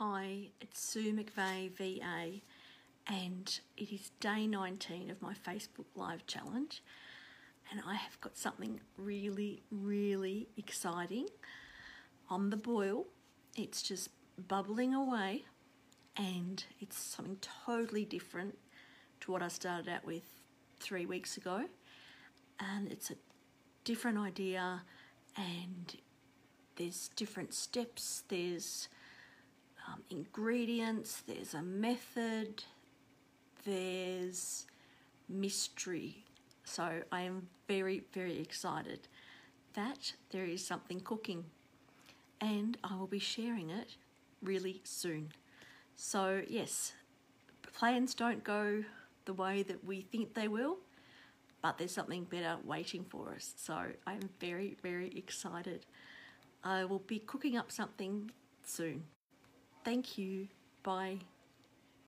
Hi, it's Sue McVeigh VA, and it is day 19 of my Facebook Live challenge. And I have got something really, really exciting on the boil. It's just bubbling away, and it's something totally different to what I started out with three weeks ago. And it's a different idea, and there's different steps, there's um, ingredients, there's a method, there's mystery. So I am very, very excited that there is something cooking and I will be sharing it really soon. So, yes, plans don't go the way that we think they will, but there's something better waiting for us. So, I'm very, very excited. I will be cooking up something soon. Thank you. Bye.